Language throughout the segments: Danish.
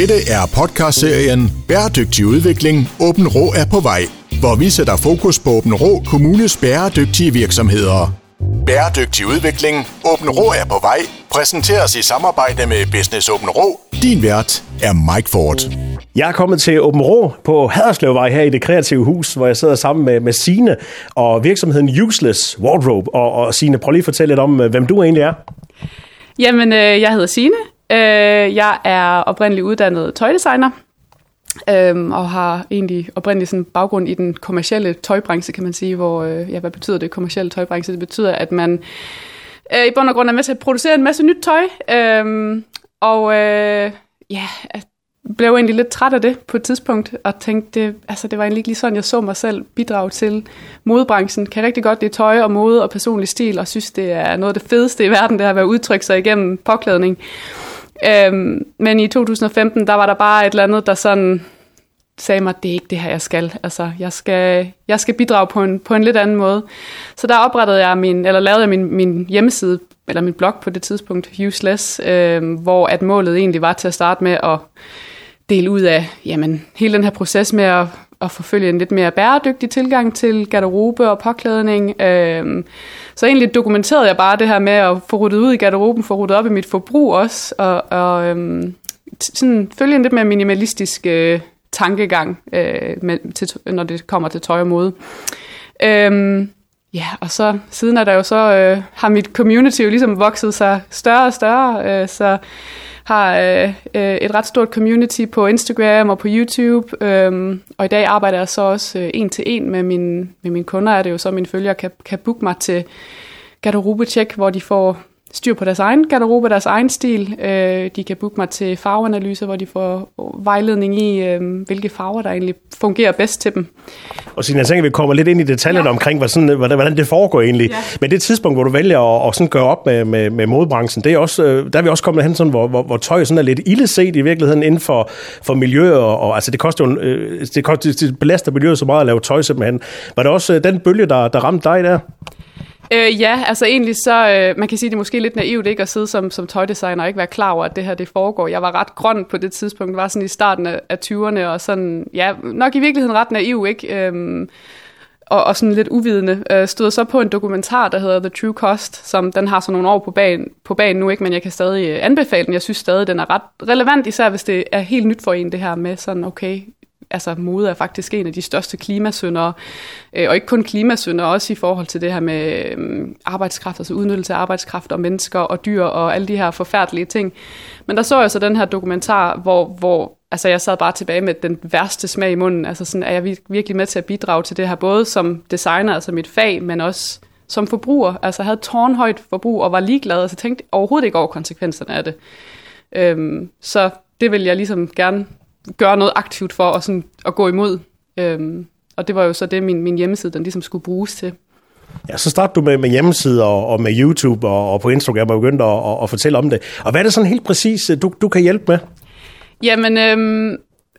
Dette er podcastserien Bæredygtig udvikling. Åben Rå er på vej, hvor vi sætter fokus på Åben Rå Kommunes bæredygtige virksomheder. Bæredygtig udvikling. Åben Rå er på vej. Præsenteres i samarbejde med Business Åben Rå. Din vært er Mike Ford. Jeg er kommet til Åben Rå på Haderslevvej her i det kreative hus, hvor jeg sidder sammen med, med Sine og virksomheden Useless Wardrobe. Og, og Sine, prøv lige at fortælle lidt om, hvem du egentlig er. Jamen, øh, jeg hedder Sine. Øh, jeg er oprindeligt uddannet tøjdesigner, øh, og har egentlig oprindelig sådan baggrund i den kommercielle tøjbranche, kan man sige, hvor, øh, ja, hvad betyder det kommercielle tøjbranche? Det betyder, at man øh, i bund og grund er med til at producere en masse nyt tøj, øh, og øh, ja, blev egentlig lidt træt af det på et tidspunkt, og tænkte, det, altså det var egentlig ikke lige sådan, jeg så mig selv bidrage til modebranchen. Kan rigtig godt lide tøj og mode og personlig stil, og synes, det er noget af det fedeste i verden, det har at være sig igennem påklædning. Øhm, men i 2015, der var der bare et eller andet, der sådan sagde mig, det er ikke det her, jeg skal. Altså, jeg skal, jeg skal bidrage på en, på en lidt anden måde. Så der oprettede jeg min, eller lavede jeg min, min hjemmeside, eller min blog på det tidspunkt, Useless, øh, hvor at målet egentlig var til at starte med at dele ud af jamen, hele den her proces med at, at forfølge en lidt mere bæredygtig tilgang til garderobe og påklædning. Øh, så egentlig dokumenterede jeg bare det her med at få ruttet ud i garderoben, få ruttet op i mit forbrug også, og, og øhm, sådan følge en lidt mere minimalistisk øh, tankegang, øh, med, til, når det kommer til tøj og mode. Øhm, ja, og så siden er der jo så, øh, har mit community jo ligesom vokset sig større og større, øh, så har øh, øh, et ret stort community på Instagram og på YouTube, øh, og i dag arbejder jeg så også øh, en til en med, min, med mine kunder, er det jo så, mine følgere kan, kan booke mig til garderobecheck, hvor de får styr på deres egen garderobe, deres egen stil. Øh, de kan booke mig til farveanalyse, hvor de får vejledning i, øh, hvilke farver, der egentlig fungerer bedst til dem. Og så jeg tænker, vi kommer lidt ind i detaljerne ja. omkring, hvad sådan, hvordan, hvordan det foregår egentlig. Ja. Men det tidspunkt, hvor du vælger at, at sådan gøre op med, med, med modebranchen, det er også, øh, der er vi også kommet hen, sådan, hvor, hvor, hvor tøj sådan er lidt illeset i virkeligheden inden for, for miljø. Og, og, altså, det, koster jo, øh, det, koster, det belaster miljøet så meget at lave tøj simpelthen. Var det også den bølge, der, der ramte dig der? Øh, ja, altså egentlig så, øh, man kan sige, det er måske lidt naivt ikke at sidde som, som tøjdesigner og ikke være klar over, at det her det foregår. Jeg var ret grøn på det tidspunkt, var sådan i starten af, af 20'erne, og sådan, ja, nok i virkeligheden ret naiv, ikke? Øhm, og, og sådan lidt uvidende. Øh, stod så på en dokumentar, der hedder The True Cost, som den har så nogle år på banen, på banen nu, ikke? men jeg kan stadig øh, anbefale den. Jeg synes stadig, den er ret relevant, især hvis det er helt nyt for en, det her med sådan, okay, altså mode er faktisk en af de største klimasyndere, øh, og ikke kun klimasyndere, også i forhold til det her med mm, arbejdskraft, altså udnyttelse af arbejdskraft og mennesker og dyr og alle de her forfærdelige ting. Men der så jeg så den her dokumentar, hvor, hvor altså jeg sad bare tilbage med den værste smag i munden, altså sådan, er jeg virkelig med til at bidrage til det her, både som designer, altså mit fag, men også som forbruger, altså havde tårnhøjt forbrug og var ligeglad, altså tænkte overhovedet ikke over konsekvenserne af det. Øhm, så det vil jeg ligesom gerne gøre noget aktivt for at, sådan, at gå imod. Øhm, og det var jo så det, min, min hjemmeside den ligesom skulle bruges til. Ja, så startede du med, med hjemmesider og, og med YouTube og, og på Instagram og begyndte at, at, at fortælle om det. Og hvad er det sådan helt præcis, du, du kan hjælpe med? Jamen, øhm,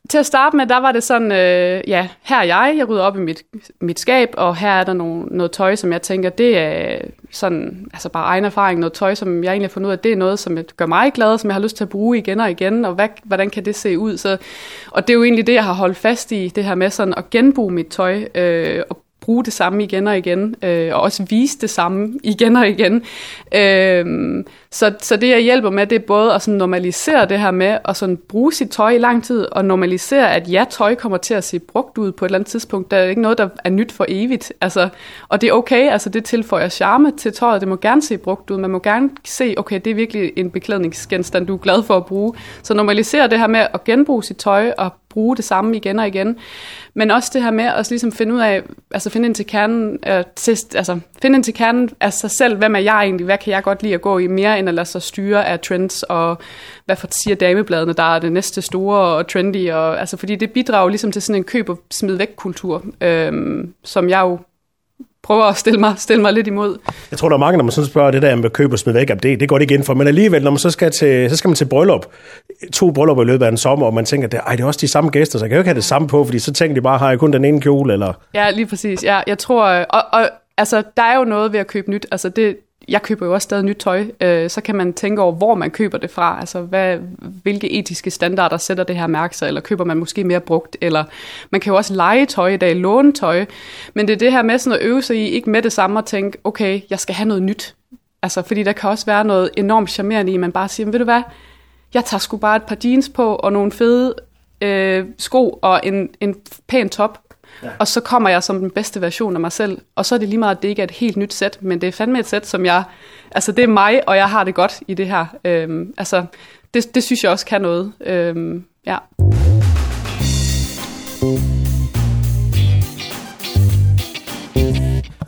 til at starte med, der var det sådan, øh, ja, her er jeg, jeg rydder op i mit, mit skab, og her er der nogle, noget tøj, som jeg tænker, det er sådan, altså bare egen erfaring, noget tøj, som jeg egentlig har fundet ud af, det er noget, som gør mig glad, som jeg har lyst til at bruge igen og igen, og hvad, hvordan kan det se ud? Så, og det er jo egentlig det, jeg har holdt fast i, det her med sådan at genbruge mit tøj, øh, og bruge det samme igen og igen, øh, og også vise det samme igen og igen. Øh, så, så det, jeg hjælper med, det er både at sådan normalisere det her med at sådan bruge sit tøj i lang tid, og normalisere, at ja, tøj kommer til at se brugt ud på et eller andet tidspunkt. Der er ikke noget, der er nyt for evigt. Altså, og det er okay, altså det tilføjer charme til tøjet. Det må gerne se brugt ud. Man må gerne se, okay, det er virkelig en beklædningsgenstand, du er glad for at bruge. Så normalisere det her med at genbruge sit tøj og bruge det samme igen og igen. Men også det her med at ligesom finde ud af, altså finde ind til kernen, øh, til, altså finde ind til kernen af sig selv, hvem er jeg egentlig, hvad kan jeg godt lide at gå i, mere end at lade sig styre af trends, og hvad for siger damebladene, der er det næste store og trendy, og, altså fordi det bidrager ligesom til sådan en køb og smid væk kultur, øh, som jeg jo prøver at stille mig, stille mig lidt imod. Jeg tror, der er mange, når man sådan spørger det der med køb og smid væk, det, det går det ikke ind for. Men alligevel, når man så skal, til, så skal man til bryllup, to bryllupper i løbet af en sommer, og man tænker, det, ej, det er også de samme gæster, så jeg kan jo ikke have det samme på, fordi så tænker de bare, har jeg kun den ene kjole? Eller? Ja, lige præcis. Ja, jeg tror, og, og altså, der er jo noget ved at købe nyt. Altså, det, jeg køber jo også stadig nyt tøj, øh, så kan man tænke over, hvor man køber det fra. Altså, hvad, hvilke etiske standarder sætter det her mærke sig, eller køber man måske mere brugt, eller man kan jo også lege tøj i dag, låne tøj. Men det er det her med sådan at øve sig i, ikke med det samme at tænke, okay, jeg skal have noget nyt. Altså, fordi der kan også være noget enormt charmerende i, at man bare siger, ved du hvad, jeg tager sgu bare et par jeans på, og nogle fede øh, sko, og en, en pæn top, Ja. Og så kommer jeg som den bedste version af mig selv. Og så er det lige meget, at det ikke er et helt nyt sæt, men det er fandme et sæt, som jeg... Altså, det er mig, og jeg har det godt i det her. Øhm, altså, det, det synes jeg også kan noget. Øhm, ja.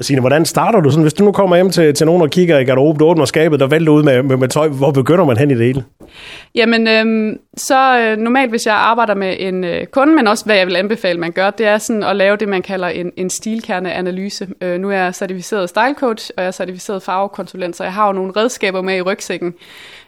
Signe, hvordan starter du sådan, hvis du nu kommer hjem til, til nogen og kigger i garderoben, du åbner skabet, der vælter ud med, med, med tøj, hvor begynder man hen i det hele? Jamen, øhm, så øh, normalt, hvis jeg arbejder med en øh, kunde, men også hvad jeg vil anbefale, man gør, det er sådan at lave det, man kalder en, en stilkerneanalyse. Øh, nu er jeg certificeret style coach, og jeg er certificeret farvekonsulent, så jeg har jo nogle redskaber med i rygsækken,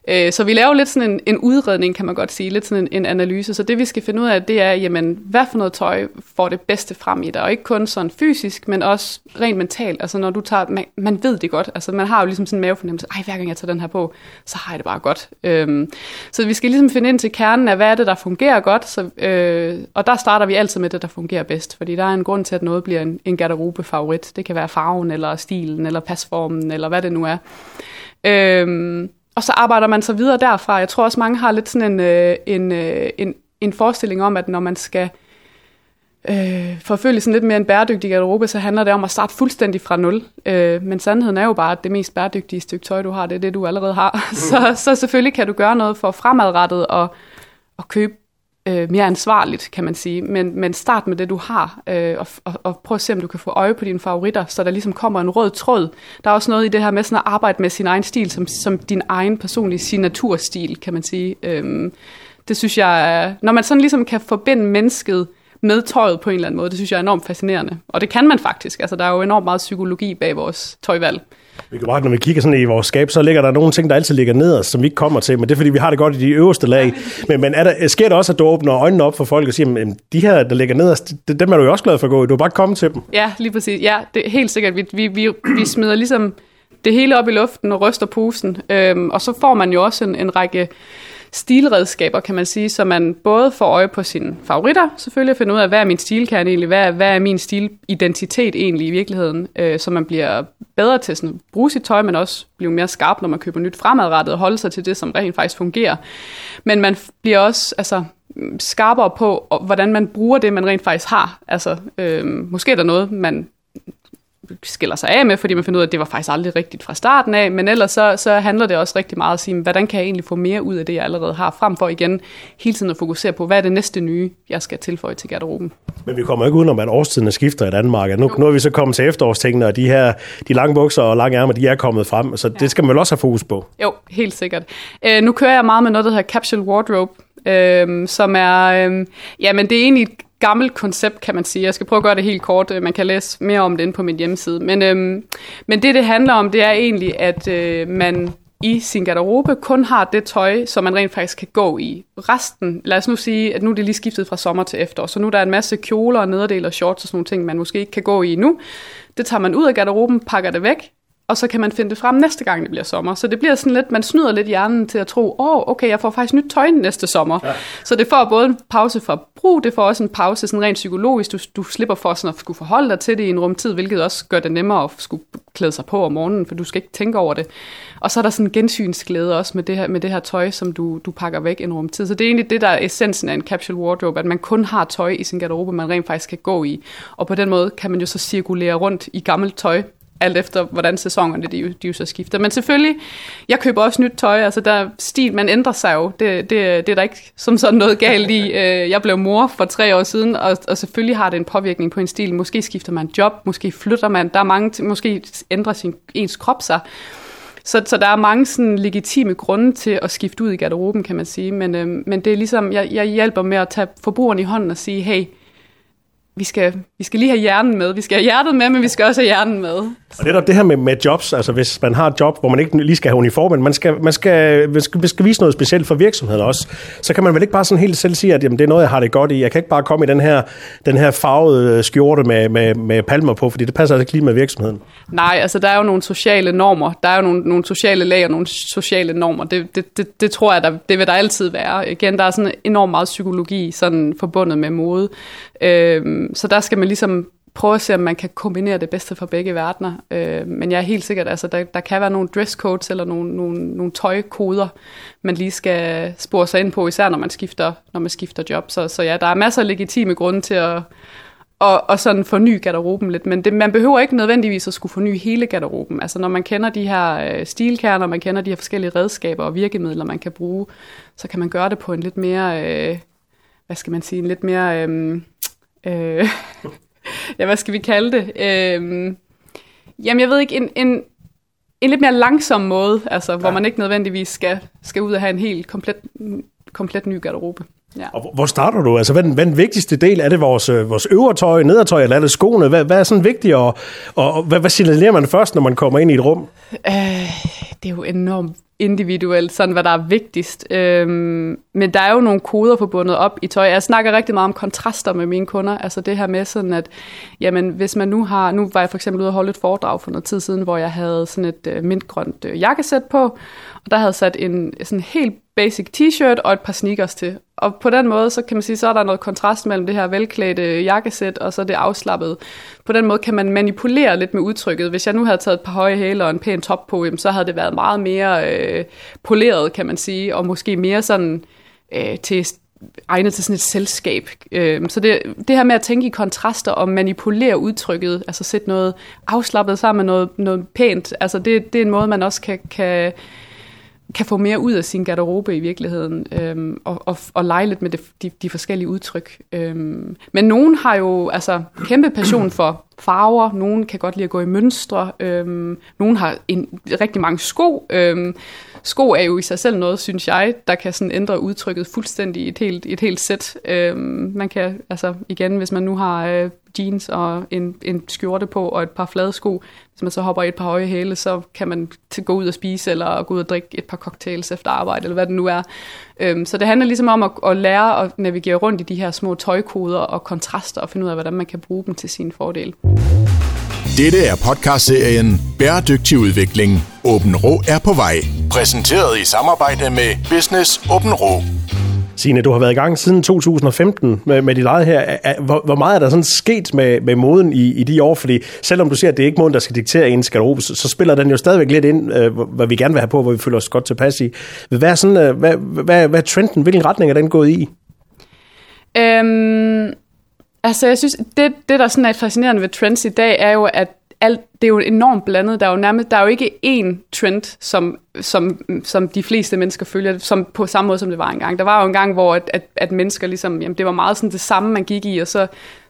Øh, så vi laver lidt sådan en, en udredning, kan man godt sige, lidt sådan en, en analyse. Så det vi skal finde ud af, det er, jamen, hvad for noget tøj får det bedste frem i dig? Og ikke kun sådan fysisk, men også rent mentalt. Altså når du tager, man, man ved det godt, altså man har jo ligesom sådan en mavefornemmelse, ej, hver gang jeg tager den her på, så har jeg det bare godt. Øhm, så vi skal ligesom finde ind til kernen af, hvad er det, der fungerer godt, så, øh, og der starter vi altid med det, der fungerer bedst, fordi der er en grund til, at noget bliver en, en garderobe-favorit. Det kan være farven, eller stilen, eller pasformen, eller hvad det nu er. Øhm, og så arbejder man så videre derfra. Jeg tror også, mange har lidt sådan en, øh, en, øh, en, en forestilling om, at når man skal øh, forfølge sådan lidt mere en bæredygtig garderobe, så handler det om at starte fuldstændig fra nul. Øh, men sandheden er jo bare, at det mest bæredygtige stykke tøj, du har, det er det, du allerede har. Mm. Så, så selvfølgelig kan du gøre noget for fremadrettet og, og købe øh, mere ansvarligt, kan man sige. Men, men start med det, du har, øh, og, og, og prøv at se, om du kan få øje på dine favoritter, så der ligesom kommer en rød tråd. Der er også noget i det her med sådan at arbejde med sin egen stil, som, som din egen personlige signaturstil, kan man sige. Øh, det synes jeg, når man sådan ligesom kan forbinde mennesket med tøjet på en eller anden måde, det synes jeg er enormt fascinerende. Og det kan man faktisk. Altså, der er jo enormt meget psykologi bag vores tøjvalg. Vi kan bare, når vi kigger sådan i vores skab, så ligger der nogle ting, der altid ligger ned, som vi ikke kommer til, men det er fordi, vi har det godt i de øverste lag. Men, men er der, sker det også, at du åbner øjnene op for folk og siger, at de her, der ligger nederst, dem er du jo også glad for at gå i. Du er bare kommet til dem. Ja, lige præcis. Ja, det er helt sikkert. Vi, vi, vi, vi smider ligesom det hele op i luften og ryster posen. Øhm, og så får man jo også en, en række stilredskaber, kan man sige, så man både får øje på sine favoritter, selvfølgelig og finder ud af, hvad er min stilkerne egentlig, hvad er, hvad er min stilidentitet egentlig i virkeligheden, øh, så man bliver bedre til sådan at bruge sit tøj, men også blive mere skarp, når man køber nyt fremadrettet, og holde sig til det, som rent faktisk fungerer. Men man bliver også altså, skarpere på, hvordan man bruger det, man rent faktisk har. Altså, øh, måske er der noget, man skiller sig af med, fordi man finder ud af, at det var faktisk aldrig rigtigt fra starten af, men ellers så, så handler det også rigtig meget om at sige, hvordan kan jeg egentlig få mere ud af det, jeg allerede har, frem for igen hele tiden at fokusere på, hvad er det næste nye, jeg skal tilføje til garderoben. Men vi kommer ikke udenom, at årstiden skifter i Danmark. Nu, nu er vi så kommet til efterårstingene, og de her de lange bukser og lange ærmer, de er kommet frem, så ja. det skal man også have fokus på. Jo, helt sikkert. Øh, nu kører jeg meget med noget, der hedder capsule wardrobe, øh, som er, øh, ja, men det er egentlig gammelt koncept, kan man sige. Jeg skal prøve at gøre det helt kort. Øh, man kan læse mere om det inde på min hjemmeside. Men, øhm, men det, det handler om, det er egentlig, at øh, man i sin garderobe kun har det tøj, som man rent faktisk kan gå i. Resten, lad os nu sige, at nu er det lige skiftet fra sommer til efterår, så nu er der en masse kjoler og nederdel og shorts og sådan nogle ting, man måske ikke kan gå i nu. Det tager man ud af garderoben, pakker det væk, og så kan man finde det frem næste gang, det bliver sommer. Så det bliver sådan lidt, man snyder lidt hjernen til at tro, åh, oh, okay, jeg får faktisk nyt tøj næste sommer. Ja. Så det får både en pause fra brug, det får også en pause sådan rent psykologisk. Du, du slipper for sådan at skulle forholde dig til det i en rumtid, hvilket også gør det nemmere at skulle klæde sig på om morgenen, for du skal ikke tænke over det. Og så er der sådan en gensynsglæde også med det her, med det her tøj, som du, du pakker væk en rumtid. Så det er egentlig det, der er essensen af en capsule wardrobe, at man kun har tøj i sin garderobe, man rent faktisk kan gå i. Og på den måde kan man jo så cirkulere rundt i gammelt tøj, alt efter hvordan sæsonerne de, de jo så skifter. Men selvfølgelig, jeg køber også nyt tøj, altså der stil, man ændrer sig jo, det, det, det er der ikke som sådan noget galt i. Øh, jeg blev mor for tre år siden, og, og selvfølgelig har det en påvirkning på en stil. Måske skifter man job, måske flytter man, der er mange, måske ændrer sin, ens krop sig. Så, så der er mange sådan legitime grunde til at skifte ud i garderoben, kan man sige. Men, øh, men det er ligesom, jeg, jeg hjælper med at tage forbrugeren i hånden og sige, hey, vi skal, vi skal lige have hjernen med. Vi skal have hjertet med, men vi skal også have hjernen med. Og det er det her med, med jobs, altså hvis man har et job, hvor man ikke lige skal have uniform, men man skal, man skal, man skal, man skal vise noget specielt for virksomheden også, så kan man vel ikke bare sådan helt selv sige, at jamen, det er noget, jeg har det godt i. Jeg kan ikke bare komme i den her, den her farvede skjorte med, med, med palmer på, fordi det passer altså ikke lige med virksomheden. Nej, altså der er jo nogle sociale normer. Der er jo nogle, nogle sociale lag og nogle sociale normer. Det, det, det, det tror jeg, der, det vil der altid være. Igen, der er sådan enormt meget psykologi sådan forbundet med mode. Øhm, så der skal man ligesom prøve at se, om man kan kombinere det bedste fra begge verdener. Øh, men jeg er helt sikkert, altså der, der kan være nogle dresscodes eller nogle, nogle, nogle tøjkoder, man lige skal spore sig ind på, især når man skifter, når man skifter job. Så, så ja, der er masser af legitime grunde til at og, og sådan forny garderoben lidt. Men det, man behøver ikke nødvendigvis at skulle forny hele garderoben. Altså når man kender de her øh, stilkerner, man kender de her forskellige redskaber og virkemidler, man kan bruge, så kan man gøre det på en lidt mere, øh, hvad skal man sige, en lidt mere... Øh, øh, ja, hvad skal vi kalde det? Øh, jamen, jeg ved ikke, en, en, en lidt mere langsom måde, altså, ja. hvor man ikke nødvendigvis skal, skal ud og have en helt komplet, komplet ny garderobe. Ja. Og hvor starter du? Altså, hvad den, hvad den vigtigste del? Er det vores, øh, vores øvre tøj, nedertøj, eller er det skoene? Hvad, hvad er sådan vigtigt, og, og, og hvad, hvad signalerer man først, når man kommer ind i et rum? Øh, det er jo enormt individuelt, sådan hvad der er vigtigst. Øhm, men der er jo nogle koder forbundet op i tøj. Jeg snakker rigtig meget om kontraster med mine kunder. Altså det her med sådan, at jamen, hvis man nu har... Nu var jeg for eksempel ude og holde et foredrag for noget tid siden, hvor jeg havde sådan et øh, mintgrønt øh, jakkesæt på, og der havde sat en sådan helt basic t-shirt og et par sneakers til. Og på den måde, så kan man sige, så er der noget kontrast mellem det her velklædte jakkesæt og så det afslappede. På den måde kan man manipulere lidt med udtrykket. Hvis jeg nu havde taget et par høje hæle og en pæn top på, så havde det været meget mere øh, poleret, kan man sige, og måske mere sådan øh, til egnet til sådan et selskab. Øh, så det, det her med at tænke i kontraster og manipulere udtrykket, altså sætte noget afslappet sammen med noget, noget pænt, altså det, det er en måde, man også kan, kan kan få mere ud af sin garderobe i virkeligheden, øhm, og, og, og lege lidt med det, de, de forskellige udtryk. Øhm, men nogen har jo altså kæmpe passion for farver, nogen kan godt lide at gå i mønstre, øhm, nogen har en, rigtig mange sko. Øhm, sko er jo i sig selv noget, synes jeg, der kan sådan ændre udtrykket fuldstændig et helt, et helt sæt. Øhm, man kan, altså igen, hvis man nu har øh, jeans og en, en skjorte på og et par flade sko, hvis man så hopper i et par høje hæle, så kan man til gå ud og spise eller gå ud og drikke et par cocktails efter arbejde, eller hvad det nu er. Øhm, så det handler ligesom om at, at lære at navigere rundt i de her små tøjkoder og kontraster og finde ud af, hvordan man kan bruge dem til sin fordel. Dette er podcastserien Bæredygtig udvikling. Åben Rå er på vej. Præsenteret i samarbejde med Business Åben Rå. Signe, du har været i gang siden 2015 med, med dit eget her. Hvor, hvor meget er der sådan sket med, med moden i, i de år? Fordi selvom du siger, at det er ikke moden, der skal diktere ens garderobe, så, så spiller den jo stadigvæk lidt ind, øh, hvad vi gerne vil have på, hvor vi føler os godt tilpas i. Hvad er, sådan, øh, hvad, hvad, hvad er trenden? Hvilken retning er den gået i? Øhm, altså, jeg synes, det, det der sådan er fascinerende ved trends i dag, er jo, at alt, det er jo enormt blandet. Der er jo nærmest, der er jo ikke én trend, som, som, som de fleste mennesker følger, som på samme måde, som det var engang. Der var jo en gang, hvor at, at, at mennesker ligesom, jamen, det var meget sådan det samme, man gik i, og så,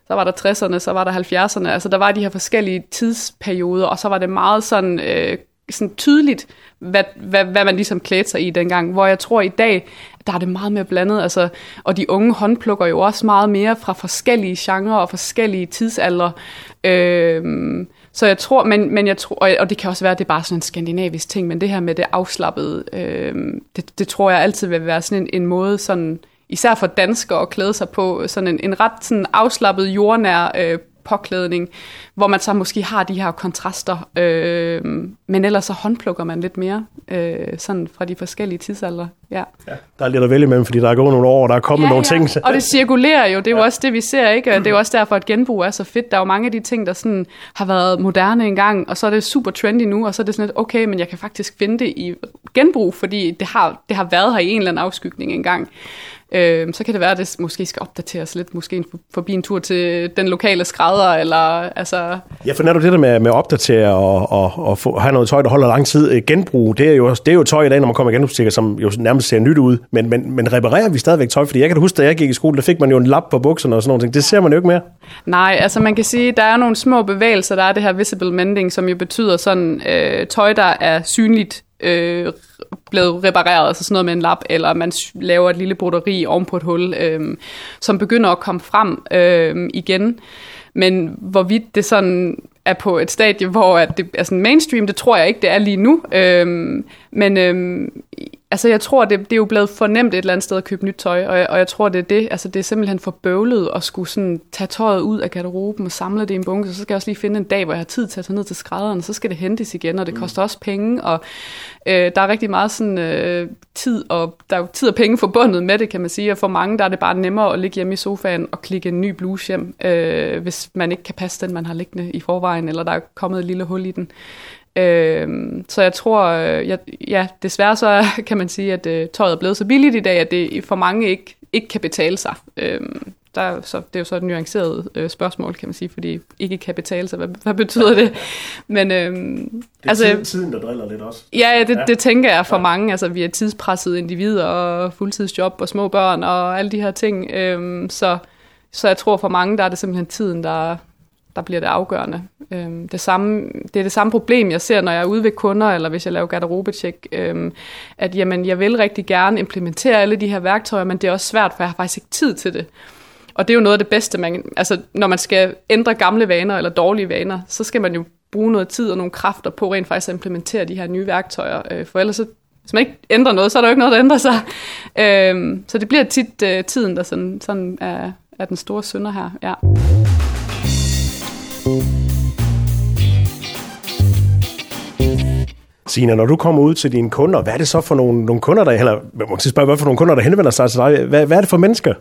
så var der 60'erne, så var der 70'erne. Altså, der var de her forskellige tidsperioder, og så var det meget sådan, øh, sådan tydeligt, hvad, hvad, hvad man ligesom klædte sig i dengang. Hvor jeg tror i dag, der er det meget mere blandet. Altså, og de unge håndplukker jo også meget mere fra forskellige genrer og forskellige tidsalder. Øh, så jeg tror, men, men jeg tror, og det kan også være, at det er bare sådan en skandinavisk ting, men det her med det afslappede, øh, det, det tror jeg altid vil være sådan en, en måde, sådan, især for danskere at klæde sig på, sådan en, en ret sådan afslappet, jordnær øh, påklædning, hvor man så måske har de her kontraster, øh, men ellers så håndplukker man lidt mere, øh, sådan fra de forskellige tidsalder. Ja. ja. Der er lidt at vælge imellem, fordi der er gået nogle år, og der er kommet ja, nogle ja. ting. Og det cirkulerer jo, det er jo ja. også det, vi ser, ikke? Og det er jo også derfor, at genbrug er så fedt. Der er jo mange af de ting, der sådan har været moderne engang, og så er det super trendy nu, og så er det sådan lidt, okay, men jeg kan faktisk finde det i genbrug, fordi det har, det har været her i en eller anden afskygning engang. Øh, så kan det være, at det måske skal opdateres lidt, måske forbi en tur til den lokale skrædder, eller altså... Ja, for når du det der med, med at opdatere og, og, og få, have noget tøj, der holder lang tid, øh, genbrug, det er jo, det er jo tøj i dag, når man kommer i genbrugsbutikker, som jo nærmest ser nyt ud, men, men, men reparerer vi stadigvæk tøj? Fordi jeg kan huske, da jeg gik i skole, der fik man jo en lap på bukserne og sådan noget. Det ser man jo ikke mere. Nej, altså man kan sige, der er nogle små bevægelser, der er det her visible mending, som jo betyder sådan øh, tøj, der er synligt øh, blevet repareret, altså sådan noget med en lap, eller man laver et lille broderi oven på et hul, øh, som begynder at komme frem øh, igen. Men hvorvidt det sådan er på et stadie, hvor at det er sådan mainstream, det tror jeg ikke, det er lige nu. Øhm, men øhm, altså jeg tror, det, det er jo blevet fornemt et eller andet sted at købe nyt tøj, og jeg, og jeg tror, det er det. Altså det er simpelthen for bøvlet at skulle sådan tage tøjet ud af garderoben og samle det i en bunke, så skal jeg også lige finde en dag, hvor jeg har tid til at tage ned til skrædderen, og så skal det hentes igen, og det mm. koster også penge, og øh, der er rigtig meget sådan øh, tid, og der er jo tid og penge forbundet med det, kan man sige, og for mange der er det bare nemmere at ligge hjemme i sofaen og klikke en ny bluse hjem, øh, hvis man ikke kan passe den, man har liggende i forvejen, eller der er kommet et lille hul i den. Øh, så jeg tror, øh, jeg, ja, desværre så kan man sige, at øh, tøjet er blevet så billigt i dag, at det for mange ikke, ikke kan betale sig. Øh, der, så, det er jo så et nuanceret øh, spørgsmål, kan man sige, fordi ikke kan betale sig. Hvad, hvad betyder det? Men, øh, det er altså, tiden, der driller lidt også. Ja, det, ja. det tænker jeg for ja. mange. Altså, vi er tidspressede individer og fuldtidsjob og små børn og alle de her ting. Øh, så, så jeg tror for mange, der er det simpelthen tiden, der, der bliver det afgørende. Øhm, det, samme, det er det samme problem, jeg ser, når jeg er ude ved kunder, eller hvis jeg laver garderobetjek, øhm, at jamen, jeg vil rigtig gerne implementere alle de her værktøjer, men det er også svært, for jeg har faktisk ikke tid til det. Og det er jo noget af det bedste, man, altså, når man skal ændre gamle vaner eller dårlige vaner, så skal man jo bruge noget tid og nogle kræfter på rent faktisk at implementere de her nye værktøjer, øh, for ellers så hvis man ikke ændrer noget, så er der jo ikke noget, der ændrer sig. Øhm, så det bliver tit øh, tiden, der sådan, sådan er, er den store synder her. Ja. Sina, når du kommer ud til dine kunder, hvad er det så for nogle, nogle kunder, der, eller man skal spørge, hvad for nogle kunder, der henvender sig til dig? Hvad, hvad er det for mennesker?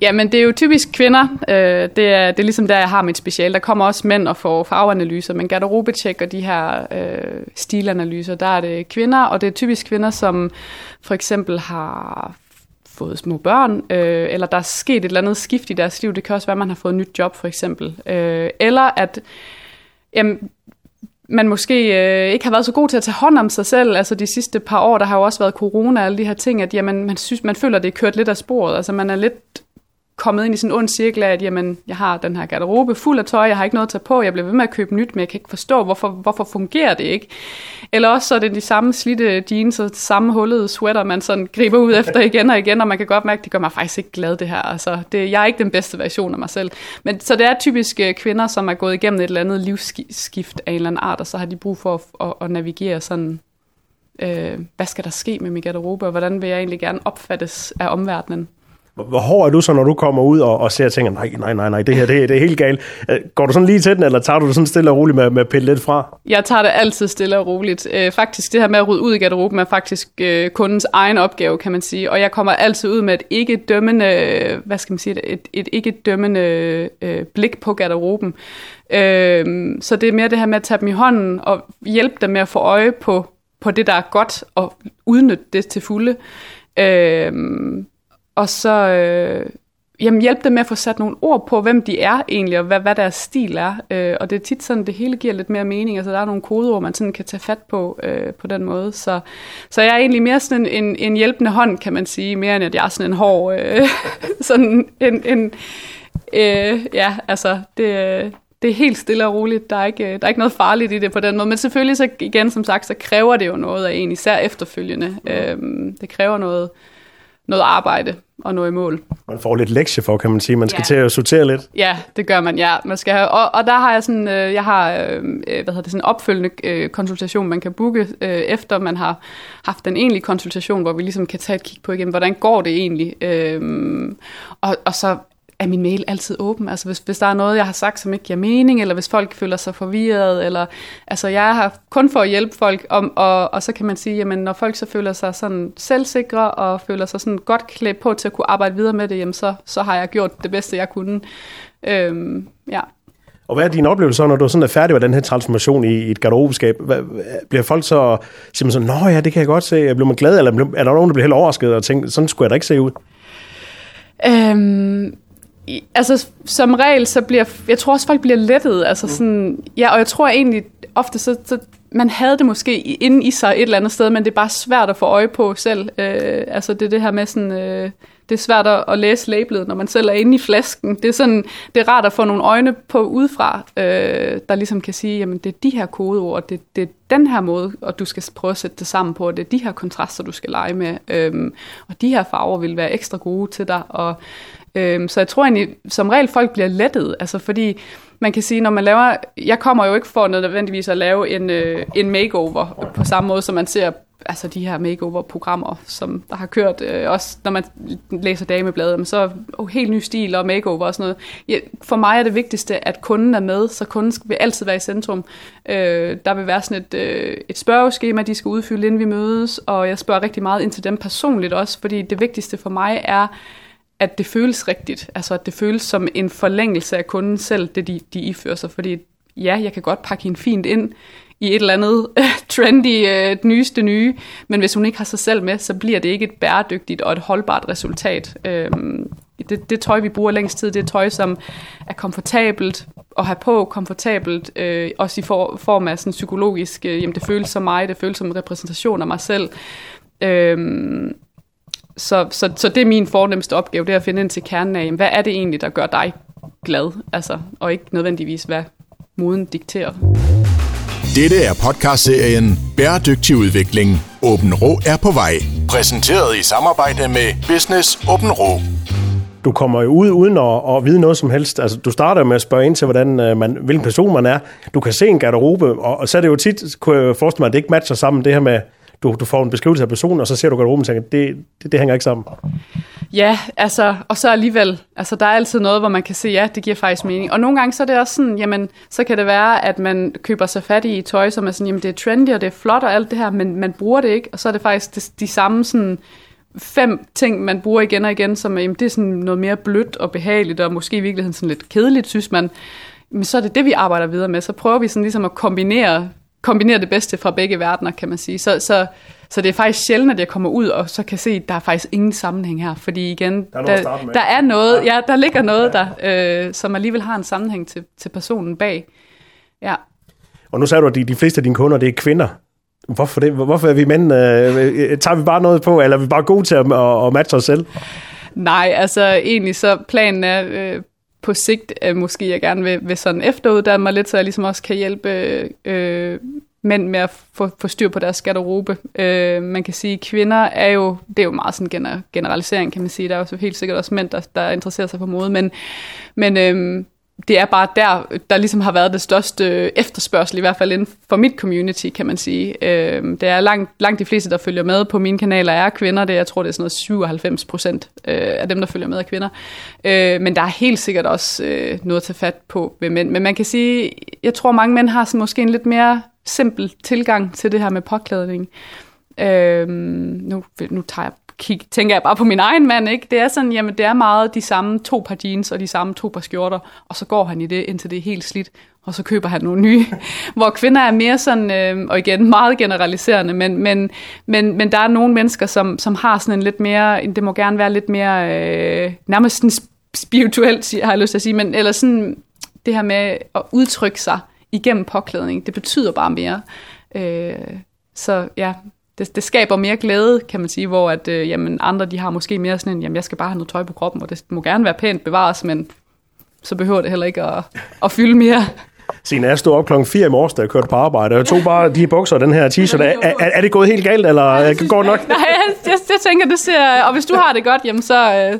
Jamen, det er jo typisk kvinder. Øh, det, er, det er ligesom der, jeg har mit special. Der kommer også mænd og får farveanalyser, men garderobetjek og de her øh, stilanalyser, der er det kvinder, og det er typisk kvinder, som for eksempel har fået små børn, øh, eller der er sket et eller andet skift i deres liv. Det kan også være, at man har fået et nyt job, for eksempel. Øh, eller at jamen, man måske øh, ikke har været så god til at tage hånd om sig selv. Altså de sidste par år, der har jo også været corona og alle de her ting, at jamen, man, synes, man føler, at det er kørt lidt af sporet. Altså man er lidt kommet ind i sådan en ond cirkel af, at jamen, jeg har den her garderobe fuld af tøj, jeg har ikke noget at tage på, jeg bliver ved med at købe nyt, men jeg kan ikke forstå, hvorfor, hvorfor fungerer det ikke. Eller også så er det de samme slidte jeans og samme hullede sweater, man sådan griber ud efter igen og igen, og man kan godt mærke, at det gør mig faktisk ikke glad det her. Altså, det, jeg er ikke den bedste version af mig selv. Men, så det er typisk øh, kvinder, som er gået igennem et eller andet livsskift af en eller anden art, og så har de brug for at, at, at navigere sådan, øh, hvad skal der ske med min garderobe, og hvordan vil jeg egentlig gerne opfattes af omverdenen. Hvor hård er du så, når du kommer ud og, og ser og tænker, nej, nej, nej, nej, det her det, det er helt galt. Øh, går du sådan lige til den, eller tager du det sådan stille og roligt med, med at pille lidt fra? Jeg tager det altid stille og roligt. Øh, faktisk, det her med at rydde ud i garderoben er faktisk øh, kundens egen opgave, kan man sige. Og jeg kommer altid ud med et ikke dømmende, hvad skal man sige, et, et ikke dømmende øh, blik på garderoben. Øh, så det er mere det her med at tage dem i hånden og hjælpe dem med at få øje på, på det, der er godt, og udnytte det til fulde. Øh, og så øh, jamen, hjælpe dem med at få sat nogle ord på, hvem de er egentlig, og hvad, hvad deres stil er. Øh, og det er tit sådan, det hele giver lidt mere mening. Altså, der er nogle kodeord, man sådan kan tage fat på øh, på den måde. Så, så jeg er egentlig mere sådan en, en, en hjælpende hånd, kan man sige, mere end at jeg er sådan en hård, øh, sådan en, en øh, ja, altså, det, det er helt stille og roligt. Der er, ikke, der er ikke noget farligt i det på den måde. Men selvfølgelig så igen, som sagt, så kræver det jo noget af en, især efterfølgende. Øh, det kræver noget, noget arbejde og nå i mål. Man får lidt lektie for, kan man sige. Man skal ja. til at sortere lidt. Ja, det gør man, ja. Man skal have, og, og der har jeg sådan, øh, jeg har, øh, hvad hedder det, sådan en opfølgende øh, konsultation, man kan booke, øh, efter man har haft den egentlige konsultation, hvor vi ligesom kan tage et kig på igen, hvordan går det egentlig? Øh, og, og så er min mail altid åben. Altså hvis, hvis der er noget, jeg har sagt, som ikke giver mening, eller hvis folk føler sig forvirret, eller altså jeg har kun for at hjælpe folk, om, og, og så kan man sige, jamen når folk så føler sig sådan selvsikre, og føler sig sådan godt klædt på til at kunne arbejde videre med det, jamen så, så har jeg gjort det bedste, jeg kunne. Øhm, ja. Og hvad er din oplevelse så, når du sådan er færdig med den her transformation i, i et garderobeskab? Bliver folk så simpelthen sådan, nå ja, det kan jeg godt se, bliver man glad, eller er der nogen, der bliver helt overrasket og tænker, sådan skulle jeg da ikke se ud? Øhm, altså som regel, så bliver, jeg tror også, folk bliver lettet, altså mm. sådan, ja, og jeg tror egentlig ofte, så, så man havde det måske inde i sig et eller andet sted, men det er bare svært at få øje på selv. Øh, altså det er det her med sådan, øh, det er svært at, læse labelet, når man selv er inde i flasken. Det er, sådan, det er rart at få nogle øjne på udefra, øh, der ligesom kan sige, jamen det er de her kodeord, det, det er den her måde, og du skal prøve at sætte det sammen på, og det er de her kontraster, du skal lege med, øh, og de her farver vil være ekstra gode til dig, og øh, så jeg tror egentlig, som regel folk bliver lettet, altså fordi man kan sige, når man laver, jeg kommer jo ikke for nødvendigvis at lave en, øh, en makeover på samme måde, som man ser altså de her makeover-programmer, som der har kørt, øh, også når man læser damebladet, men så oh, helt ny stil og makeover og sådan noget. Ja, for mig er det vigtigste, at kunden er med, så kunden vil altid være i centrum. Øh, der vil være sådan et, øh, et spørgeskema, de skal udfylde, inden vi mødes, og jeg spørger rigtig meget ind til dem personligt også, fordi det vigtigste for mig er, at det føles rigtigt, altså at det føles som en forlængelse af kunden selv, det de, de ifører sig, fordi ja, jeg kan godt pakke hende fint ind, i et eller andet trendy, øh, nyeste nye, men hvis hun ikke har sig selv med, så bliver det ikke et bæredygtigt og et holdbart resultat. Øhm, det, det tøj, vi bruger længst tid, det er tøj, som er komfortabelt at have på, komfortabelt, øh, også i for, form af sådan psykologisk, øh, jamen det føles som mig, det føles som en repræsentation af mig selv. Øhm, så, så, så det er min fornemmeste opgave, det er at finde ind til kernen af, hvad er det egentlig, der gør dig glad, altså, og ikke nødvendigvis, hvad moden dikterer. Dette er podcastserien Bæredygtig udvikling. Åben Rå er på vej. Præsenteret i samarbejde med Business Åben Rå. Du kommer jo ud uden at, at vide noget som helst. Altså, du starter med at spørge ind til, hvordan øh, man, hvilken person man er. Du kan se en garderobe, og, og så er det jo tit, kunne jeg forestille mig, at det ikke matcher sammen, det her med, du, du får en beskrivelse af personen, og så ser du garderoben og tænker, det, det, det hænger ikke sammen. Ja, altså, og så alligevel, altså der er altid noget, hvor man kan se, ja, det giver faktisk mening. Og nogle gange så er det også sådan, jamen, så kan det være, at man køber sig fat i tøj, som er sådan, jamen det er trendy, og det er flot og alt det her, men man bruger det ikke, og så er det faktisk de, de samme sådan, fem ting, man bruger igen og igen, som jamen, det er sådan noget mere blødt og behageligt, og måske i virkeligheden sådan lidt kedeligt, synes man. Men så er det det, vi arbejder videre med. Så prøver vi sådan ligesom at kombinere kombinere det bedste fra begge verdener, kan man sige. Så, så, så det er faktisk sjældent, at jeg kommer ud og så kan se, at der er faktisk ingen sammenhæng her. Fordi igen, der er, der, der er noget, ja, der ligger noget der, øh, som alligevel har en sammenhæng til, til personen bag. Ja. Og nu sagde du, at de, de fleste af dine kunder, det er kvinder. Hvorfor, det? Hvorfor er vi mænd? Øh, tager vi bare noget på, eller er vi bare gode til at, at, at matche os selv? Nej, altså egentlig så planen er øh, på sigt øh, måske jeg gerne vil, vil sådan efteruddanne mig lidt, så jeg ligesom også kan hjælpe øh, mænd med at få, få styr på deres garderobe. Øh, man kan sige, at kvinder er jo, det er jo meget sådan gener, generalisering, kan man sige. Der er jo helt sikkert også mænd, der, der interesserer sig for mode, men, men øh, det er bare der, der ligesom har været det største efterspørgsel, i hvert fald inden for mit community, kan man sige. Øh, det er langt, langt de fleste, der følger med på mine kanaler, er kvinder. Det, jeg tror, det er sådan noget 97 procent øh, af dem, der følger med, er kvinder. Øh, men der er helt sikkert også øh, noget at tage fat på ved mænd. Men man kan sige, jeg tror, mange mænd har sådan måske en lidt mere simpel tilgang til det her med påklædning. Øh, nu, nu tager jeg kig, tænker jeg bare på min egen mand, ikke? Det er sådan, jamen det er meget de samme to par jeans og de samme to par skjorter, og så går han i det, indtil det er helt slidt, og så køber han nogle nye. Hvor kvinder er mere sådan, øh, og igen meget generaliserende, men, men, men, men der er nogle mennesker, som, som har sådan en lidt mere, det må gerne være lidt mere, øh, nærmest sådan spirituelt, har jeg lyst til at sige, men eller sådan det her med at udtrykke sig igennem påklædning, det betyder bare mere. Øh, så ja, det, det skaber mere glæde, kan man sige, hvor at, øh, jamen, andre de har måske mere sådan en, jamen jeg skal bare have noget tøj på kroppen, og det må gerne være pænt bevares, men så behøver det heller ikke at, at fylde mere. Signe, jeg stod op klokken 4 i morges, da jeg kørte på arbejde, jeg tog bare de bukser og den her t-shirt. Er, er, er det gået helt galt, eller Nej, går det nok? Nej, jeg, jeg, jeg tænker, det ser, og hvis du har det godt, jamen så, øh,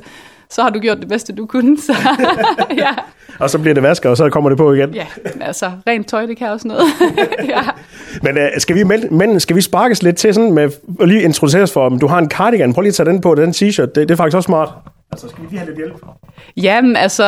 så har du gjort det bedste, du kunne. Så, ja. Og så bliver det vasket, og så kommer det på igen. Ja, altså rent tøj, det kan også noget. ja. Men uh, skal vi, men skal vi sparkes lidt til sådan med, at lige introduceres for, du har en cardigan, prøv lige at tage den på, den t-shirt, det, det er faktisk også smart. Altså, skal vi lige have lidt hjælp? Jamen, altså,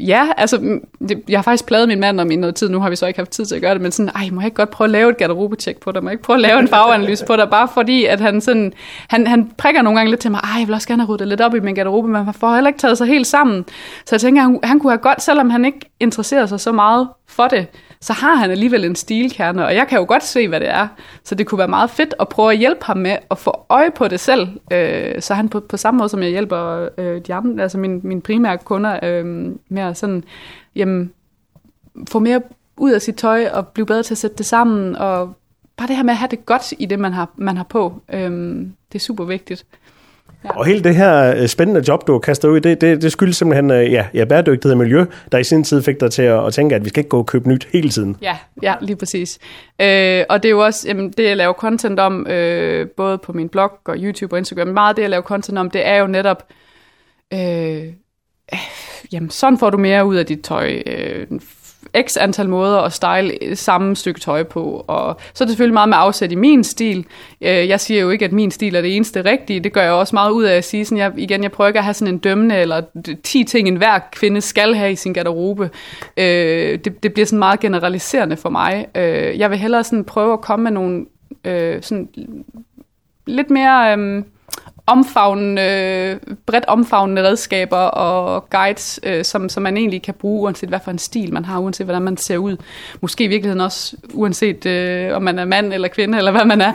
ja, altså, mm, det, jeg har faktisk pladet min mand om i noget tid, nu har vi så ikke haft tid til at gøre det, men sådan, ej, må jeg ikke godt prøve at lave et garderobetjek på dig, må jeg ikke prøve at lave en farveanalyse på dig, bare fordi, at han sådan, han, han prikker nogle gange lidt til mig, ej, jeg vil også gerne have ryddet lidt op i min garderobe, men man får heller ikke taget sig helt sammen. Så jeg tænker, han, han kunne have godt, selvom han ikke interesserer sig så meget for det, så har han alligevel en stilkerne, og jeg kan jo godt se, hvad det er. Så det kunne være meget fedt at prøve at hjælpe ham med at få øje på det selv, øh, så han på, på samme måde, som jeg hjælper øh, de andre, altså mine, mine primære kunder, øh, med at sådan, jamen, få mere ud af sit tøj, og blive bedre til at sætte det sammen, og bare det her med at have det godt i det, man har, man har på, øh, det er super vigtigt. Ja. Og hele det her øh, spændende job, du har kastet ud, det, det, det skyldes simpelthen øh, ja, ja, bæredygtighed og miljø, der i sin tid fik dig til at, at tænke, at vi skal ikke gå og købe nyt hele tiden. Ja, ja lige præcis. Øh, og det er jo også jamen, det, jeg laver content om, øh, både på min blog og YouTube og Instagram. Meget af det, jeg laver content om, det er jo netop, øh, jamen, sådan får du mere ud af dit tøj. Øh, x antal måder at style samme stykke tøj på. Og så er det selvfølgelig meget med afsæt i min stil. Øh, jeg siger jo ikke, at min stil er det eneste rigtige. Det gør jeg også meget ud af at sige. Sådan, jeg, igen, jeg prøver ikke at have sådan en dømmende eller 10 ting, en hver kvinde skal have i sin garderobe. Øh, det, det bliver sådan meget generaliserende for mig. Øh, jeg vil hellere sådan prøve at komme med nogle sådan lidt mere øhm, omfavnende, øh, bredt omfavnende redskaber og guides, øh, som, som man egentlig kan bruge, uanset hvad for en stil man har, uanset hvordan man ser ud. Måske i virkeligheden også, uanset øh, om man er mand eller kvinde, eller hvad man er.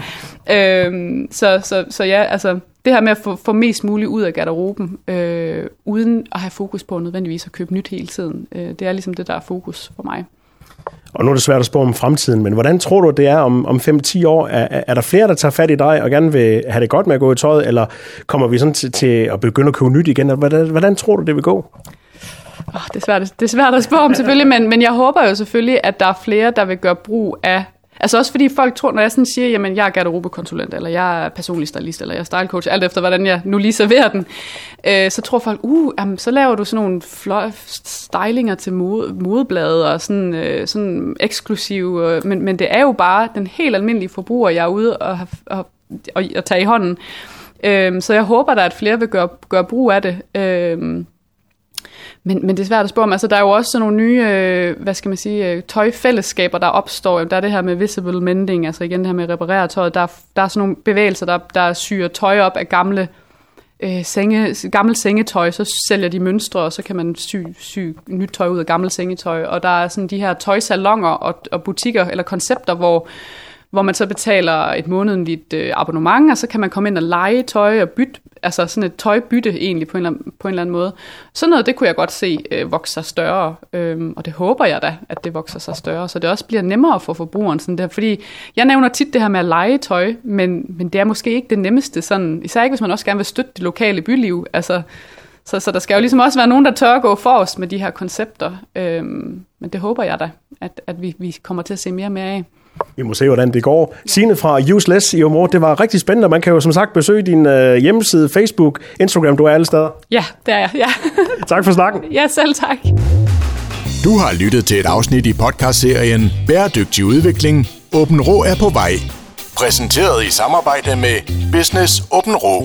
Øh, så, så, så ja, altså det her med at få, få mest muligt ud af garderoben, øh, uden at have fokus på nødvendigvis at købe nyt hele tiden, øh, det er ligesom det, der er fokus for mig. Og nu er det svært at spå om fremtiden, men hvordan tror du, det er om, om 5-10 år? Er, er der flere, der tager fat i dig og gerne vil have det godt med at gå i tøjet, eller kommer vi sådan til, til at begynde at købe nyt igen? Hvordan, hvordan tror du, det vil gå? Oh, det, er svært, det er svært at spå om selvfølgelig, men, men jeg håber jo selvfølgelig, at der er flere, der vil gøre brug af Altså også fordi folk tror, når jeg sådan siger, jamen jeg er garderobekonsulent, eller jeg er personlig stylist, eller jeg er stylecoach, alt efter hvordan jeg nu lige serverer den, øh, så tror folk, uh, jamen, så laver du sådan nogle fløj, stylinger til mode, modebladet, og sådan, øh, sådan eksklusive, øh, men, men det er jo bare den helt almindelige forbruger, jeg er ude og, og, og, og tage i hånden. Øh, så jeg håber da, at flere vil gøre, gøre brug af det. Øh, men, men det er svært at spørge om. Altså, der er jo også sådan nogle nye, øh, hvad skal man sige, øh, tøjfællesskaber, der opstår. Der er det her med visible mending, altså igen det her med at reparere tøjet. Der, der er sådan nogle bevægelser, der, der syr tøj op af gamle øh, senge, gammelt sengetøj, så sælger de mønstre, og så kan man sy, sy nyt tøj ud af gammelt sengetøj. Og der er sådan de her tøjsalonger og, og butikker, eller koncepter, hvor hvor man så betaler et månedligt øh, abonnement, og så kan man komme ind og lege tøj og bytte, altså sådan et tøjbytte egentlig på en, eller på en eller anden måde. Sådan noget, det kunne jeg godt se øh, vokse sig større, øhm, og det håber jeg da, at det vokser sig større, så det også bliver nemmere for forbrugeren. Sådan der, fordi jeg nævner tit det her med at lege tøj, men, men det er måske ikke det nemmeste, sådan, især ikke hvis man også gerne vil støtte det lokale byliv. Altså, så, så der skal jo ligesom også være nogen, der tør at gå forrest med de her koncepter. Øhm, men det håber jeg da, at, at vi, vi kommer til at se mere og mere af. Vi må se, hvordan det går. Signe fra Useless i Omor, det var rigtig spændende. Man kan jo som sagt besøge din øh, hjemmeside, Facebook, Instagram, du er alle steder. Ja, det er jeg, ja. tak for snakken. Ja, selv tak. Du har lyttet til et afsnit i podcastserien Bæredygtig udvikling. Åben Rå er på vej. Præsenteret i samarbejde med Business Åben Rå.